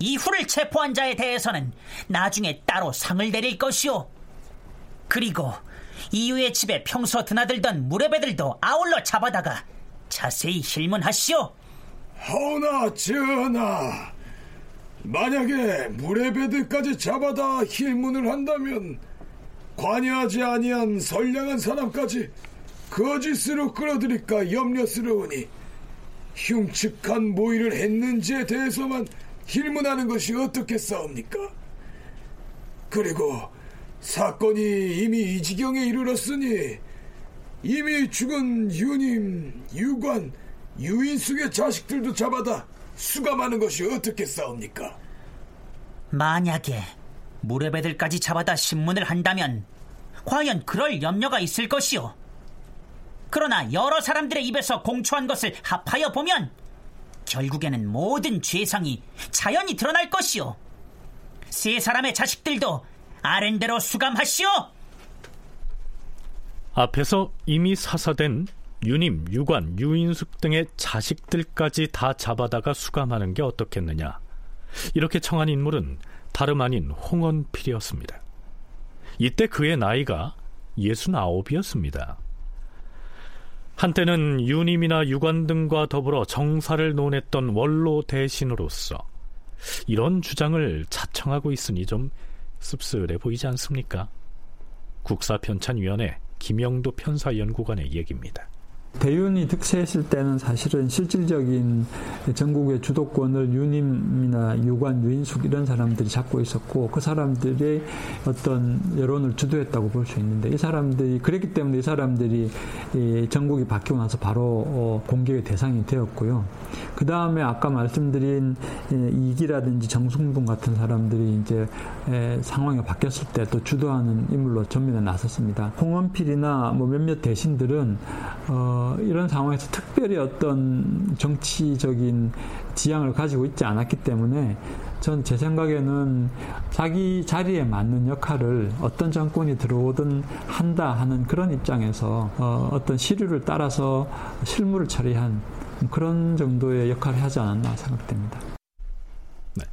이후를 체포한 자에 대해서는 나중에 따로 상을 내릴 것이오. 그리고 이후의 집에 평소 드나들던 무례배들도 아울러 잡아다가 자세히 실문하시오. 허나 전하, 만약에 무례배들까지 잡아다 힐문을 한다면 관여하지 아니한 선량한 사람까지 거짓으로 끌어들일까 염려스러우니 흉측한 모의를 했는지에 대해서만 질문하는 것이 어떻겠사옵니까? 그리고 사건이 이미 이 지경에 이르렀으니 이미 죽은 유님, 유관, 유인숙의 자식들도 잡아다 수감하는 것이 어떻겠사옵니까? 만약에 무렵애들까지 잡아다 신문을 한다면 과연 그럴 염려가 있을 것이오. 그러나 여러 사람들의 입에서 공초한 것을 합하여 보면 결국에는 모든 죄상이 자연히 드러날 것이오. 세 사람의 자식들도 아랜대로 수감하시오. 앞에서 이미 사사된 유님, 유관, 유인숙 등의 자식들까지 다 잡아다가 수감하는 게 어떻겠느냐. 이렇게 청한 인물은 다름 아닌 홍원필이었습니다. 이때 그의 나이가 69이었습니다. 한때는 유님이나 유관 등과 더불어 정사를 논했던 원로 대신으로서 이런 주장을 자청하고 있으니 좀 씁쓸해 보이지 않습니까? 국사편찬위원회 김영도 편사연구관의 얘기입니다. 대윤이 득세했을 때는 사실은 실질적인 전국의 주도권을 유님이나 유관, 유인숙 이런 사람들이 잡고 있었고 그 사람들의 어떤 여론을 주도했다고 볼 수 있는데 이 사람들이 그랬기 때문에 이 사람들이 전국이 바뀌고 나서 바로 어, 공격의 대상이 되었고요. 그 다음에 아까 말씀드린 이기라든지 정승분 같은 사람들이 이제 상황이 바뀌었을 때 또 주도하는 인물로 전면에 나섰습니다. 홍원필이나 뭐 몇몇 대신들은 어, 이런 상황에서 특별히 어떤 정치적인 지향을 가지고 있지 않았기 때문에 전 제 생각에는 자기 자리에 맞는 역할을 어떤 정권이 들어오든 한다 하는 그런 입장에서 어, 어떤 시류를 따라서 실무를 처리한 그런 정도의 역할을 하지 않았나 생각됩니다. 네.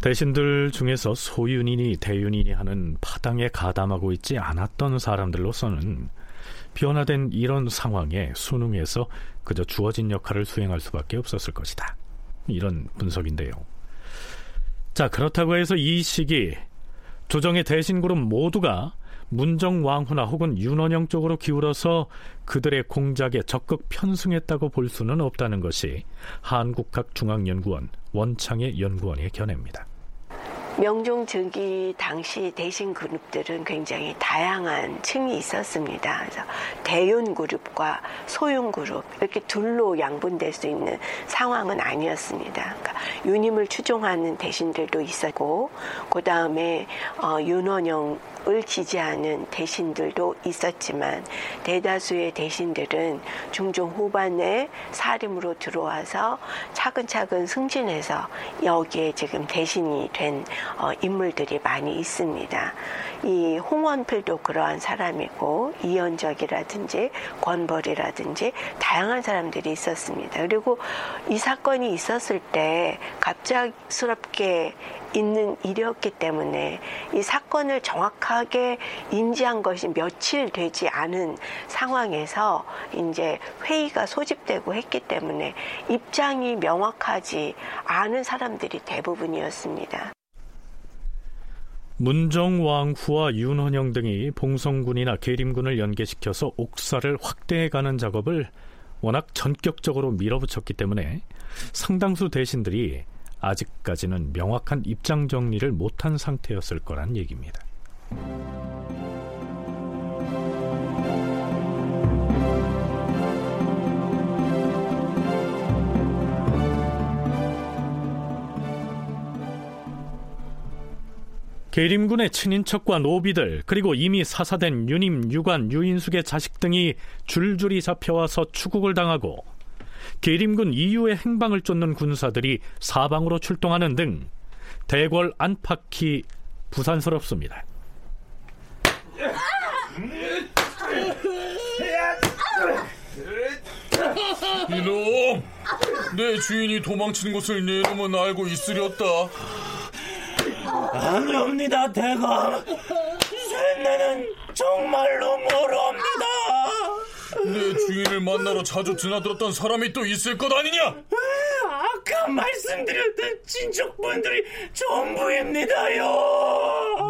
대신들 중에서 소윤이니 대윤이니 하는 파당에 가담하고 있지 않았던 사람들로서는 변화된 이런 상황에 수능에서 그저 주어진 역할을 수행할 수밖에 없었을 것이다. 이런 분석인데요. 자, 그렇다고 해서 이 시기 조정의 대신 그룹 모두가 문정왕후나 혹은 윤원영 쪽으로 기울어서 그들의 공작에 적극 편승했다고 볼 수는 없다는 것이 한국학중앙연구원 원창의 연구원의 견해입니다. 명종 즉위 당시 대신 그룹들은 굉장히 다양한 층이 있었습니다. 그래서 대윤 그룹과 소윤 그룹 이렇게 둘로 양분될 수 있는 상황은 아니었습니다. 그러니까 유님을 추종하는 대신들도 있었고 그 다음에 어, 윤원영 을 지지하는 대신들도 있었지만 대다수의 대신들은 중종 후반에 사림으로 들어와서 차근차근 승진해서 여기에 지금 대신이 된 어, 인물들이 많이 있습니다. 이 홍원필도 그러한 사람이고 이현적이라든지 권벌이라든지 다양한 사람들이 있었습니다. 그리고 이 사건이 있었을 때 갑작스럽게 있는 일이었기 때문에 이 사건을 정확하게 인지한 것이 며칠 되지 않은 상황에서 이제 회의가 소집되고 했기 때문에 입장이 명확하지 않은 사람들이 대부분이었습니다. 문정왕후와 윤헌영 등이 봉성군이나 계림군을 연계시켜서 옥사를 확대해가는 작업을 워낙 전격적으로 밀어붙였기 때문에 상당수 대신들이 아직까지는 명확한 입장 정리를 못한 상태였을 거란 얘기입니다. 계림군의 친인척과 노비들 그리고 이미 사사된 유님, 유관, 유인숙의 자식 등이 줄줄이 잡혀와서 추국을 당하고 계림군 이유의 행방을 쫓는 군사들이 사방으로 출동하는 등 대궐 안팎이 부산스럽습니다. 이놈! 내 주인이 도망친 것을 내 놈은 알고 있으렸다. 아니옵니다, 대감. 쇠내는 정말로 모릅니다. 내 주인을 만나러 자주 드나들었던 사람이 또 있을 것 아니냐? 아까 말씀드렸던 친척분들이 전부입니다요.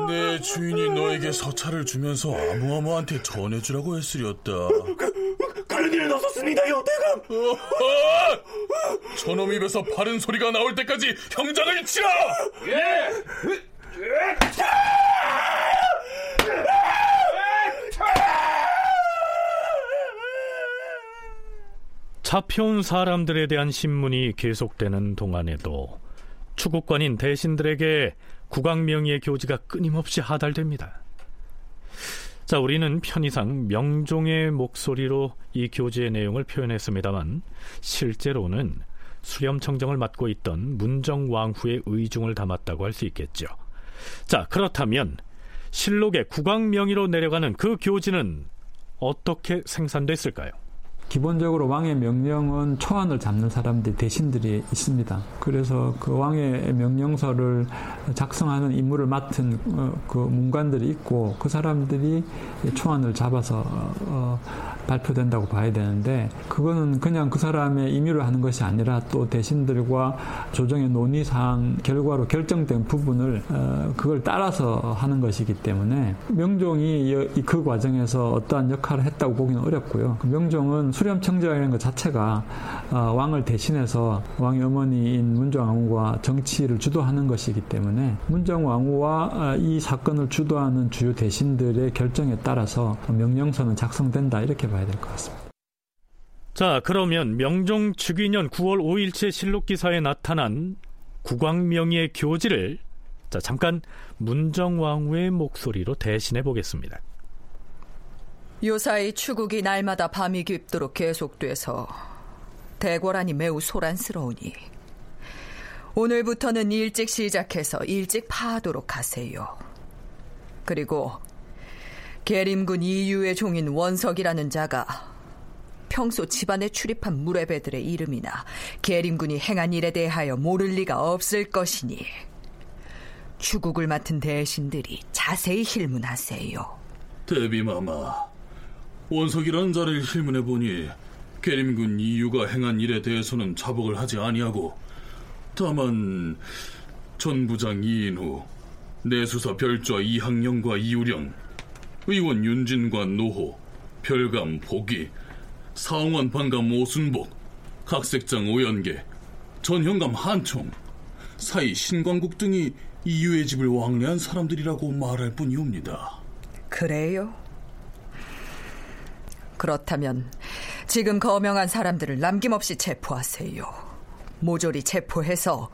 내 주인이 너에게 서찰을 주면서 아무아무한테 전해주라고 했으렸다. 그런 일은 없었습니다요, 대감. 저놈 입에서 바른 소리가 나올 때까지 형장을 치라. 예. 잡혀온 사람들에 대한 신문이 계속되는 동안에도 추국관인 대신들에게 국왕명의의 교지가 끊임없이 하달됩니다. 자, 우리는 편의상 명종의 목소리로 이 교지의 내용을 표현했습니다만 실제로는 수렴청정을 맡고 있던 문정왕후의 의중을 담았다고 할 수 있겠죠. 자, 그렇다면 실록의 국왕 명의로 내려가는 그 교지는 어떻게 생산됐을까요? 기본적으로 왕의 명령은 초안을 잡는 사람들이 대신들이 있습니다. 그래서 그 왕의 명령서를 작성하는 임무를 맡은 어, 그 문관들이 있고 그 사람들이 초안을 잡아서 어, 발표된다고 봐야 되는데 그거는 그냥 그 사람의 임의로 하는 것이 아니라 또 대신들과 조정의 논의상 결과로 결정된 부분을 어, 그걸 따라서 하는 것이기 때문에 명종이 그 과정에서 어떠한 역할을 했다고 보기는 어렵고요. 명종은 수렴청정이라는 것 자체가 어, 왕을 대신해서 왕의 어머니인 문정왕후가 정치를 주도하는 것이기 때문에 문정왕후와 어, 이 사건을 주도하는 주요 대신들의 결정에 따라서 명령서는 작성된다 이렇게 봐야 될 것 같습니다. 자, 그러면 명종 즉위년 9월 5일째 실록 기사에 나타난 국왕명의의 교지를 자, 잠깐 문정왕후의 목소리로 대신해 보겠습니다. 요사이 추국이 날마다 밤이 깊도록 계속돼서 대궐안이 매우 소란스러우니 오늘부터는 일찍 시작해서 일찍 파하도록 하세요. 그리고 계림군 이유의 종인 원석이라는 자가 평소 집안에 출입한 무례배들의 이름이나 계림군이 행한 일에 대하여 모를 리가 없을 것이니 추국을 맡은 대신들이 자세히 힐문하세요. 대비마마, 원석이라는 자를 힐문해 보니 계림군 이유가 행한 일에 대해서는 자복을 하지 아니하고 다만 전부장 이인후, 내수사 별좌 이학령과 이우령, 의원 윤진과 노호, 별감 보기, 사홍원 반감 오순복, 각색장 오연계, 전현감 한총, 사이 신광국 등이 이유의 집을 왕래한 사람들이라고 말할 뿐이옵니다. 그래요? 그렇다면 지금 거명한 사람들을 남김없이 체포하세요. 모조리 체포해서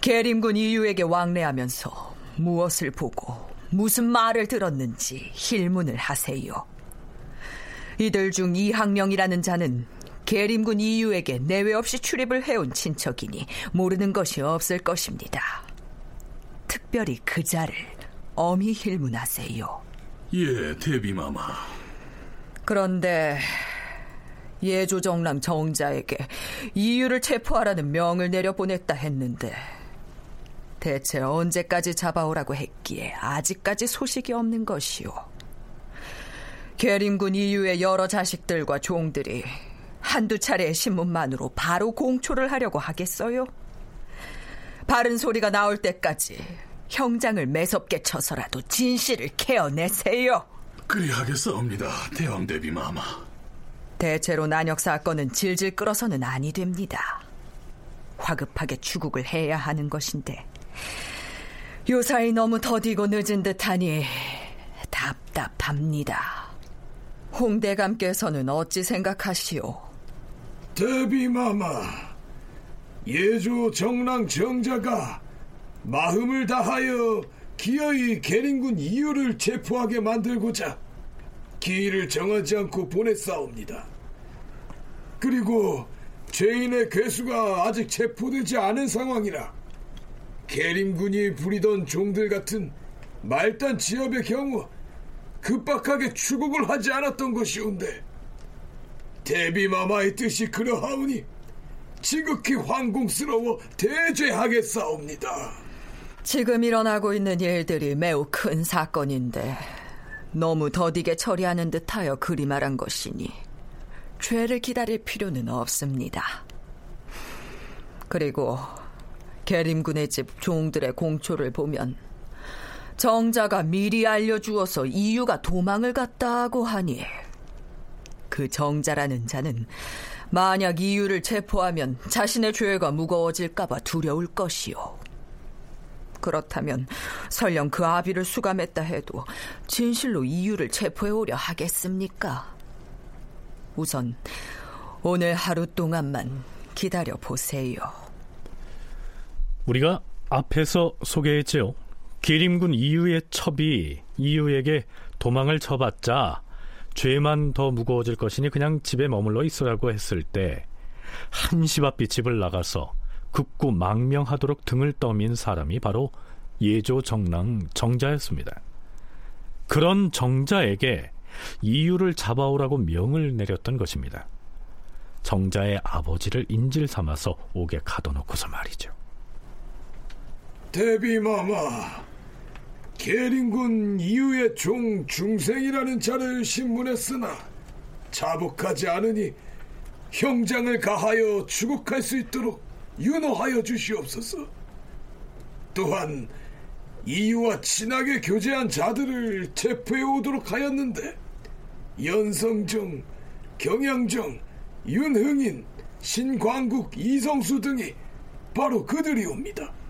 계림군 이유에게 왕래하면서 무엇을 보고 무슨 말을 들었는지 힐문을 하세요. 이들 중 이학령이라는 자는 계림군 이유에게 내외 없이 출입을 해온 친척이니 모르는 것이 없을 것입니다. 특별히 그 자를 엄히 힐문하세요. 예, 대비마마. 그런데 예조정랑 정자에게 이유를 체포하라는 명을 내려보냈다 했는데 대체 언제까지 잡아오라고 했기에 아직까지 소식이 없는 것이오. 계림군 이유의 여러 자식들과 종들이 한두 차례의 신문만으로 바로 공초를 하려고 하겠어요? 바른 소리가 나올 때까지 형장을 매섭게 쳐서라도 진실을 캐어내세요. 그리하겠사옵니다, 대왕 대비 마마. 대체로 난역 사건은 질질 끌어서는 아니 됩니다. 화급하게 추국을 해야 하는 것인데 요사이 너무 더디고 늦은 듯하니 답답합니다. 홍대감께서는 어찌 생각하시오? 대비마마, 예조 정랑 정자가 마음을 다하여 기어이 계린군 이유를 체포하게 만들고자 기일을 정하지 않고 보냈사옵니다. 그리고 죄인의 괴수가 아직 체포되지 않은 상황이라 계림군이 부리던 종들 같은 말단 지압의 경우 급박하게 추국을 하지 않았던 것이온데 대비마마의 뜻이 그러하오니 지극히 황공스러워 대죄하겠사옵니다. 지금 일어나고 있는 일들이 매우 큰 사건인데 너무 더디게 처리하는 듯하여 그리 말한 것이니 죄를 기다릴 필요는 없습니다. 그리고 계림군의 집 종들의 공초를 보면 정자가 미리 알려주어서 이유가 도망을 갔다고 하니 그 정자라는 자는 만약 이유를 체포하면 자신의 죄가 무거워질까봐 두려울 것이요. 그렇다면 설령 그 아비를 수감했다 해도 진실로 이유를 체포해오려 하겠습니까? 우선 오늘 하루 동안만 기다려 보세요. 우리가 앞에서 소개했지요. 기림군 이유의 첩이 이유에게 도망을 쳐봤자 죄만 더 무거워질 것이니 그냥 집에 머물러 있으라고 했을 때 한시 앞빛 집을 나가서 극구 망명하도록 등을 떠민 사람이 바로 예조 정랑 정자였습니다. 그런 정자에게 이유를 잡아오라고 명을 내렸던 것입니다. 정자의 아버지를 인질 삼아서 옥에 가둬놓고서 말이죠. 대비마마, 계린군 이후의 종 중생이라는 자를 신문했으나 자복하지 않으니 형장을 가하여 추국할 수 있도록 윤호하여 주시옵소서. 또한 이유와 친하게 교제한 자들을 체포해 오도록 하였는데 연성정, 경양정, 윤흥인, 신광국, 이성수 등이 바로 그들이옵니다.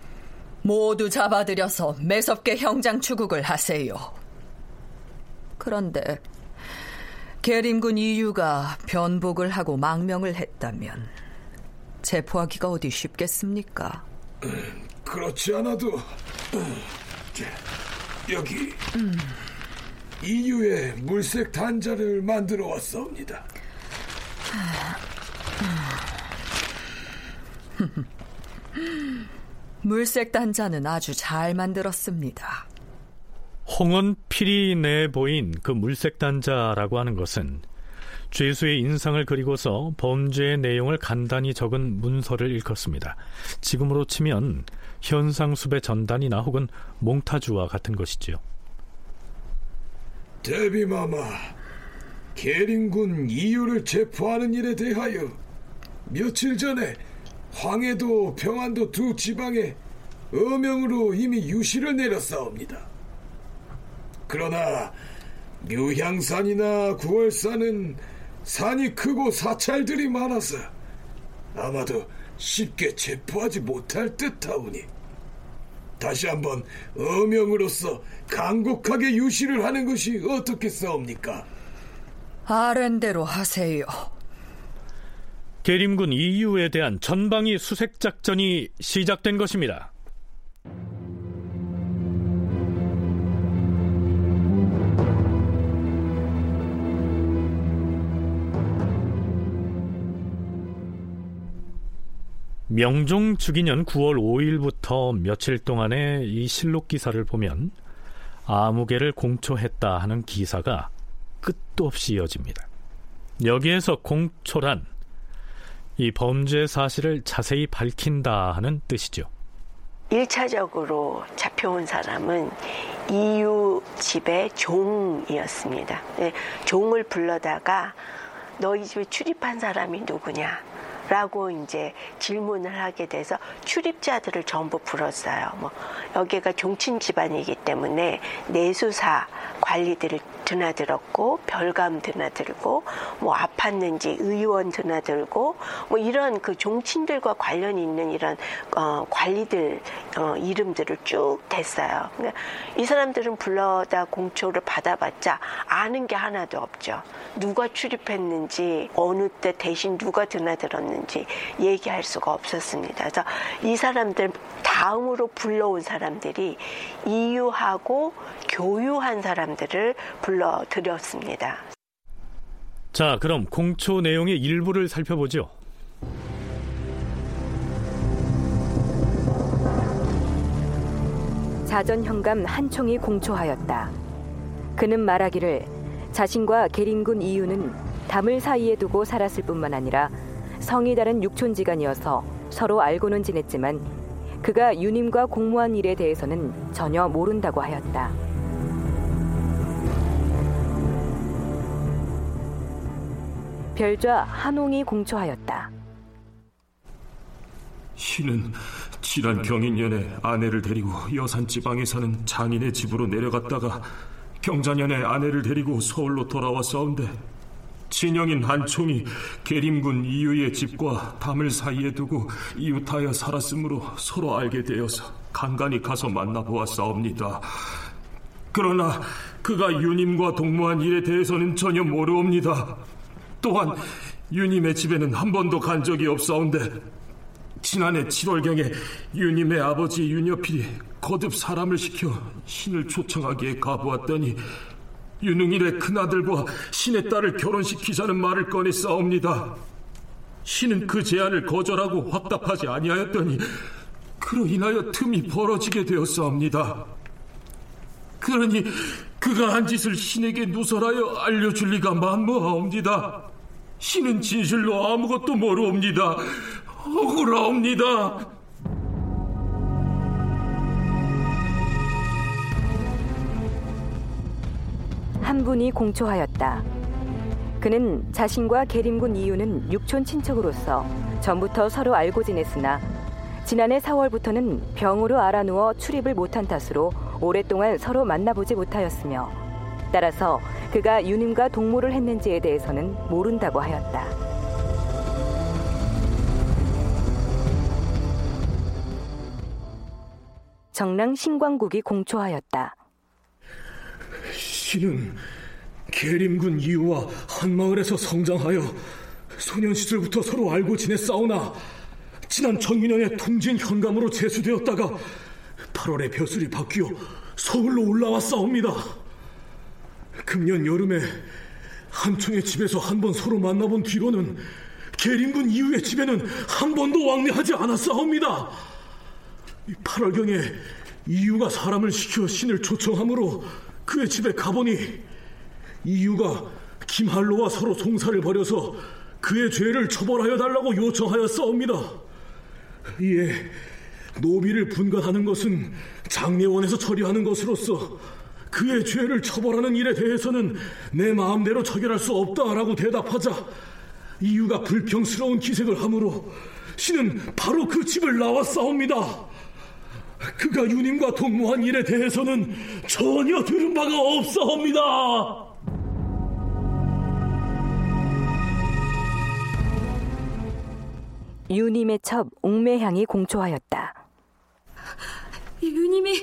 모두 잡아들여서 매섭게 형장 추국을 하세요. 그런데 계림군 이유가 변복을 하고 망명을 했다면 체포하기가 어디 쉽겠습니까? 그렇지 않아도 여기 이유의 물색 단자를 만들어 왔사옵니다. 물색 단자는 아주 잘 만들었습니다. 홍언필이 내보인 그 물색 단자라고 하는 것은 죄수의 인상을 그리고서 범죄의 내용을 간단히 적은 문서를 일컫습니다. 지금으로 치면 현상수배 전단이나 혹은 몽타주와 같은 것이지요. 대비마마, 계린군 이유를 체포하는 일에 대하여 며칠 전에 황해도 평안도 두 지방에 어명으로 이미 유시를 내렸사옵니다. 그러나 묘향산이나 구월산은 산이 크고 사찰들이 많아서 아마도 쉽게 체포하지 못할 듯하오니 다시 한번 어명으로서 강곡하게 유시를 하는 것이 어떻겠사옵니까? 아랜대로 하세요. 계림군 이유에 대한 전방위 수색 작전이 시작된 것입니다. 명종 주기년 9월 5일부터 며칠 동안의 이 실록 기사를 보면 아무개를 공초했다 하는 기사가 끝도 없이 이어집니다. 여기에서 공초란 이 범죄 사실을 자세히 밝힌다 하는 뜻이죠. 1차적으로 잡혀온 사람은 이유 집의 종이었습니다. 네, 종을 불러다가 너희 집에 출입한 사람이 누구냐? 라고 이제 질문을 하게 돼서 출입자들을 전부 불렀어요. 뭐 여기가 종친 집안이기 때문에 내수사 관리들을 드나들었고 별감 드나들고 뭐 아팠는지 의원 드나들고 뭐 이런 그 종친들과 관련이 있는 이런 어, 관리들 어, 이름들을 쭉 댔어요. 그러니까 이 사람들은 불러다 공초를 받아봤자 아는 게 하나도 없죠. 누가 출입했는지 어느 때 대신 누가 드나들었는지 얘기할 수가 없었습니다. 그래서 이 사람들 다음으로 불러온 사람들이 이유하고 교유한 사람 들을 불러드렸습니다. 자, 그럼 공초 내용의 일부를 살펴보죠. 자전 현감 한총이 공초하였다. 그는 말하기를 자신과 계린군 이유는 담을 사이에 두고 살았을 뿐만 아니라 성이 다른 육촌지간이어서 서로 알고는 지냈지만 그가 유님과 공모한 일에 대해서는 전혀 모른다고 하였다. 별좌 한홍이 공초하였다. 이는 지난 경인년에 아내를 데리고 여산 지방에 사는 장인의 집으로 내려갔다가 경자년에 아내를 데리고 서울로 돌아왔사온데 친형인 한총이 계림군 이유의 집과 담을 사이에 두고 이웃하여 살았으므로 서로 알게 되어서 간간히 가서 만나보았사옵니다. 그러나 그가 유님과 동무한 일에 대해서는 전혀 모르옵니다. 또한 유님의 집에는 한 번도 간 적이 없사온데 지난해 7월경에 유님의 아버지 윤여필이 거듭 사람을 시켜 신을 초청하기에 가보았더니 유능일의 큰아들과 신의 딸을 결혼시키자는 말을 꺼내 싸웁니다. 신은 그 제안을 거절하고 확답하지 아니하였더니 그로 인하여 틈이 벌어지게 되었사옵니다. 그러니 그가 한 짓을 신에게 누설하여 알려줄 리가 만무하옵니다. 신은 진실로 아무것도 모르옵니다. 억울하옵니다. 한 분이 공초하였다. 그는 자신과 계림군 이유는 육촌 친척으로서 전부터 서로 알고 지냈으나 지난해 4월부터는 병으로 알아누워 출입을 못한 탓으로 오랫동안 서로 만나보지 못하였으며 따라서 그가 유님과 동무를 했는지에 대해서는 모른다고 하였다. 정랑 신광국이 공초하였다. 신은 계림군 이유와 한마을에서 성장하여 소년 시절부터 서로 알고 지냈사오나 지난 정민년에 통진 현감으로 제수되었다가 8월에 벼슬이 바뀌어 서울로 올라왔사옵니다. 금년 여름에 한총의 집에서 한 번 서로 만나본 뒤로는 계림군 이후의 집에는 한 번도 왕래하지 않았사옵니다. 8월경에 이유가 사람을 시켜 신을 초청하므로 그의 집에 가보니 이유가 김할로와 서로 송사를 벌여서 그의 죄를 처벌하여 달라고 요청하였사옵니다. 이에 노비를 분간하는 것은 장례원에서 처리하는 것으로서 그의 죄를 처벌하는 일에 대해서는 내 마음대로 처결할 수 없다라고 대답하자 이유가 불평스러운 기색을 하므로 신은 바로 그 집을 나왔사옵니다. 그가 유님과 동무한 일에 대해서는 전혀 들은 바가 없사옵니다. 유님의 첩 옥매향이 공초하였다. 유님이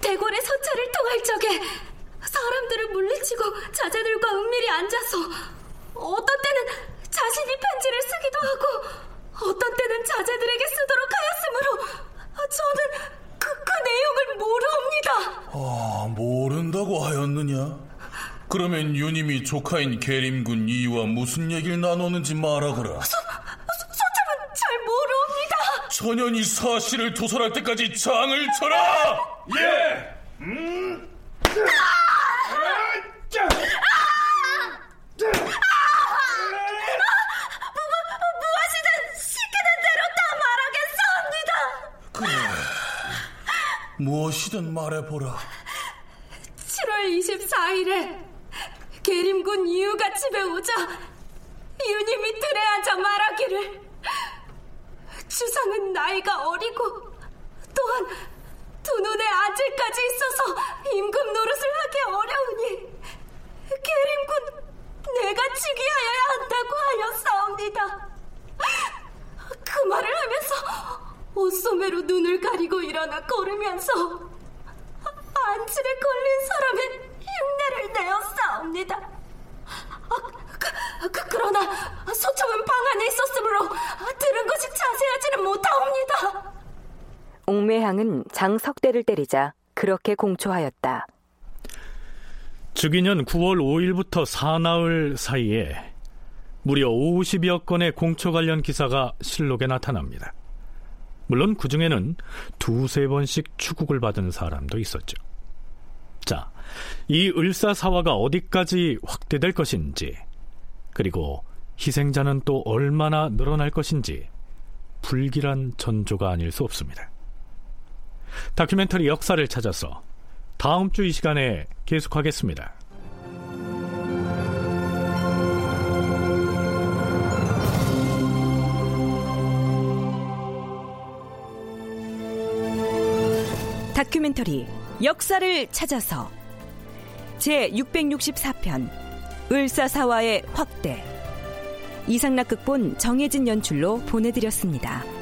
대궐의 서차를 통할 적에 사람들을 물리치고 자제들과 은밀히 앉아서 어떤 때는 자신이 편지를 쓰기도 하고 어떤 때는 자제들에게 쓰도록 하였으므로 저는 그, 그 내용을 모르옵니다. 아, 모른다고 하였느냐? 그러면 유님이 조카인 계림군 이유와 무슨 얘기를 나누는지 말하거라. 소, 소참은 잘 모르옵니다. 전현이 사실을 도설할 때까지 장을 쳐라! 예! 음! 무엇이든 시키는 대로 다 말하겠사옵니다. 그래, 무엇이든 말해보라. 7월 24일에 계림군 이유가 집에 오자 유님이 들에 앉아 말하기를 주상은 나이가 어리고 또한 두 눈에 아질까지 있어서 임금 노릇을 하기 어려우니 계림군 내가 즉위하여야 한다고 하였사옵니다. 그 말을 하면서 옷소매로 눈을 가리고 일어나 걸으면서 안질에 걸린 사람의 흉내를 내었사옵니다. 아, 그, 그, 그러나 소청은 방 안에 있었으므로 들은 것이 자세하지는 못하옵니다. 옥매향은 장석대를 때리자 그렇게 공초하였다. 즉위년 9월 5일부터 사나흘 사이에 무려 50여 건의 공초 관련 기사가 실록에 나타납니다. 물론 그 중에는 두세 번씩 추국을 받은 사람도 있었죠. 자, 이 을사사화가 어디까지 확대될 것인지, 그리고 희생자는 또 얼마나 늘어날 것인지, 불길한 전조가 아닐 수 없습니다. 다큐멘터리 역사를 찾아서 다음 주 이 시간에 계속하겠습니다. 다큐멘터리 역사를 찾아서 제 664편 을사사화의 확대 이상락 극본 정혜진 연출로 보내드렸습니다.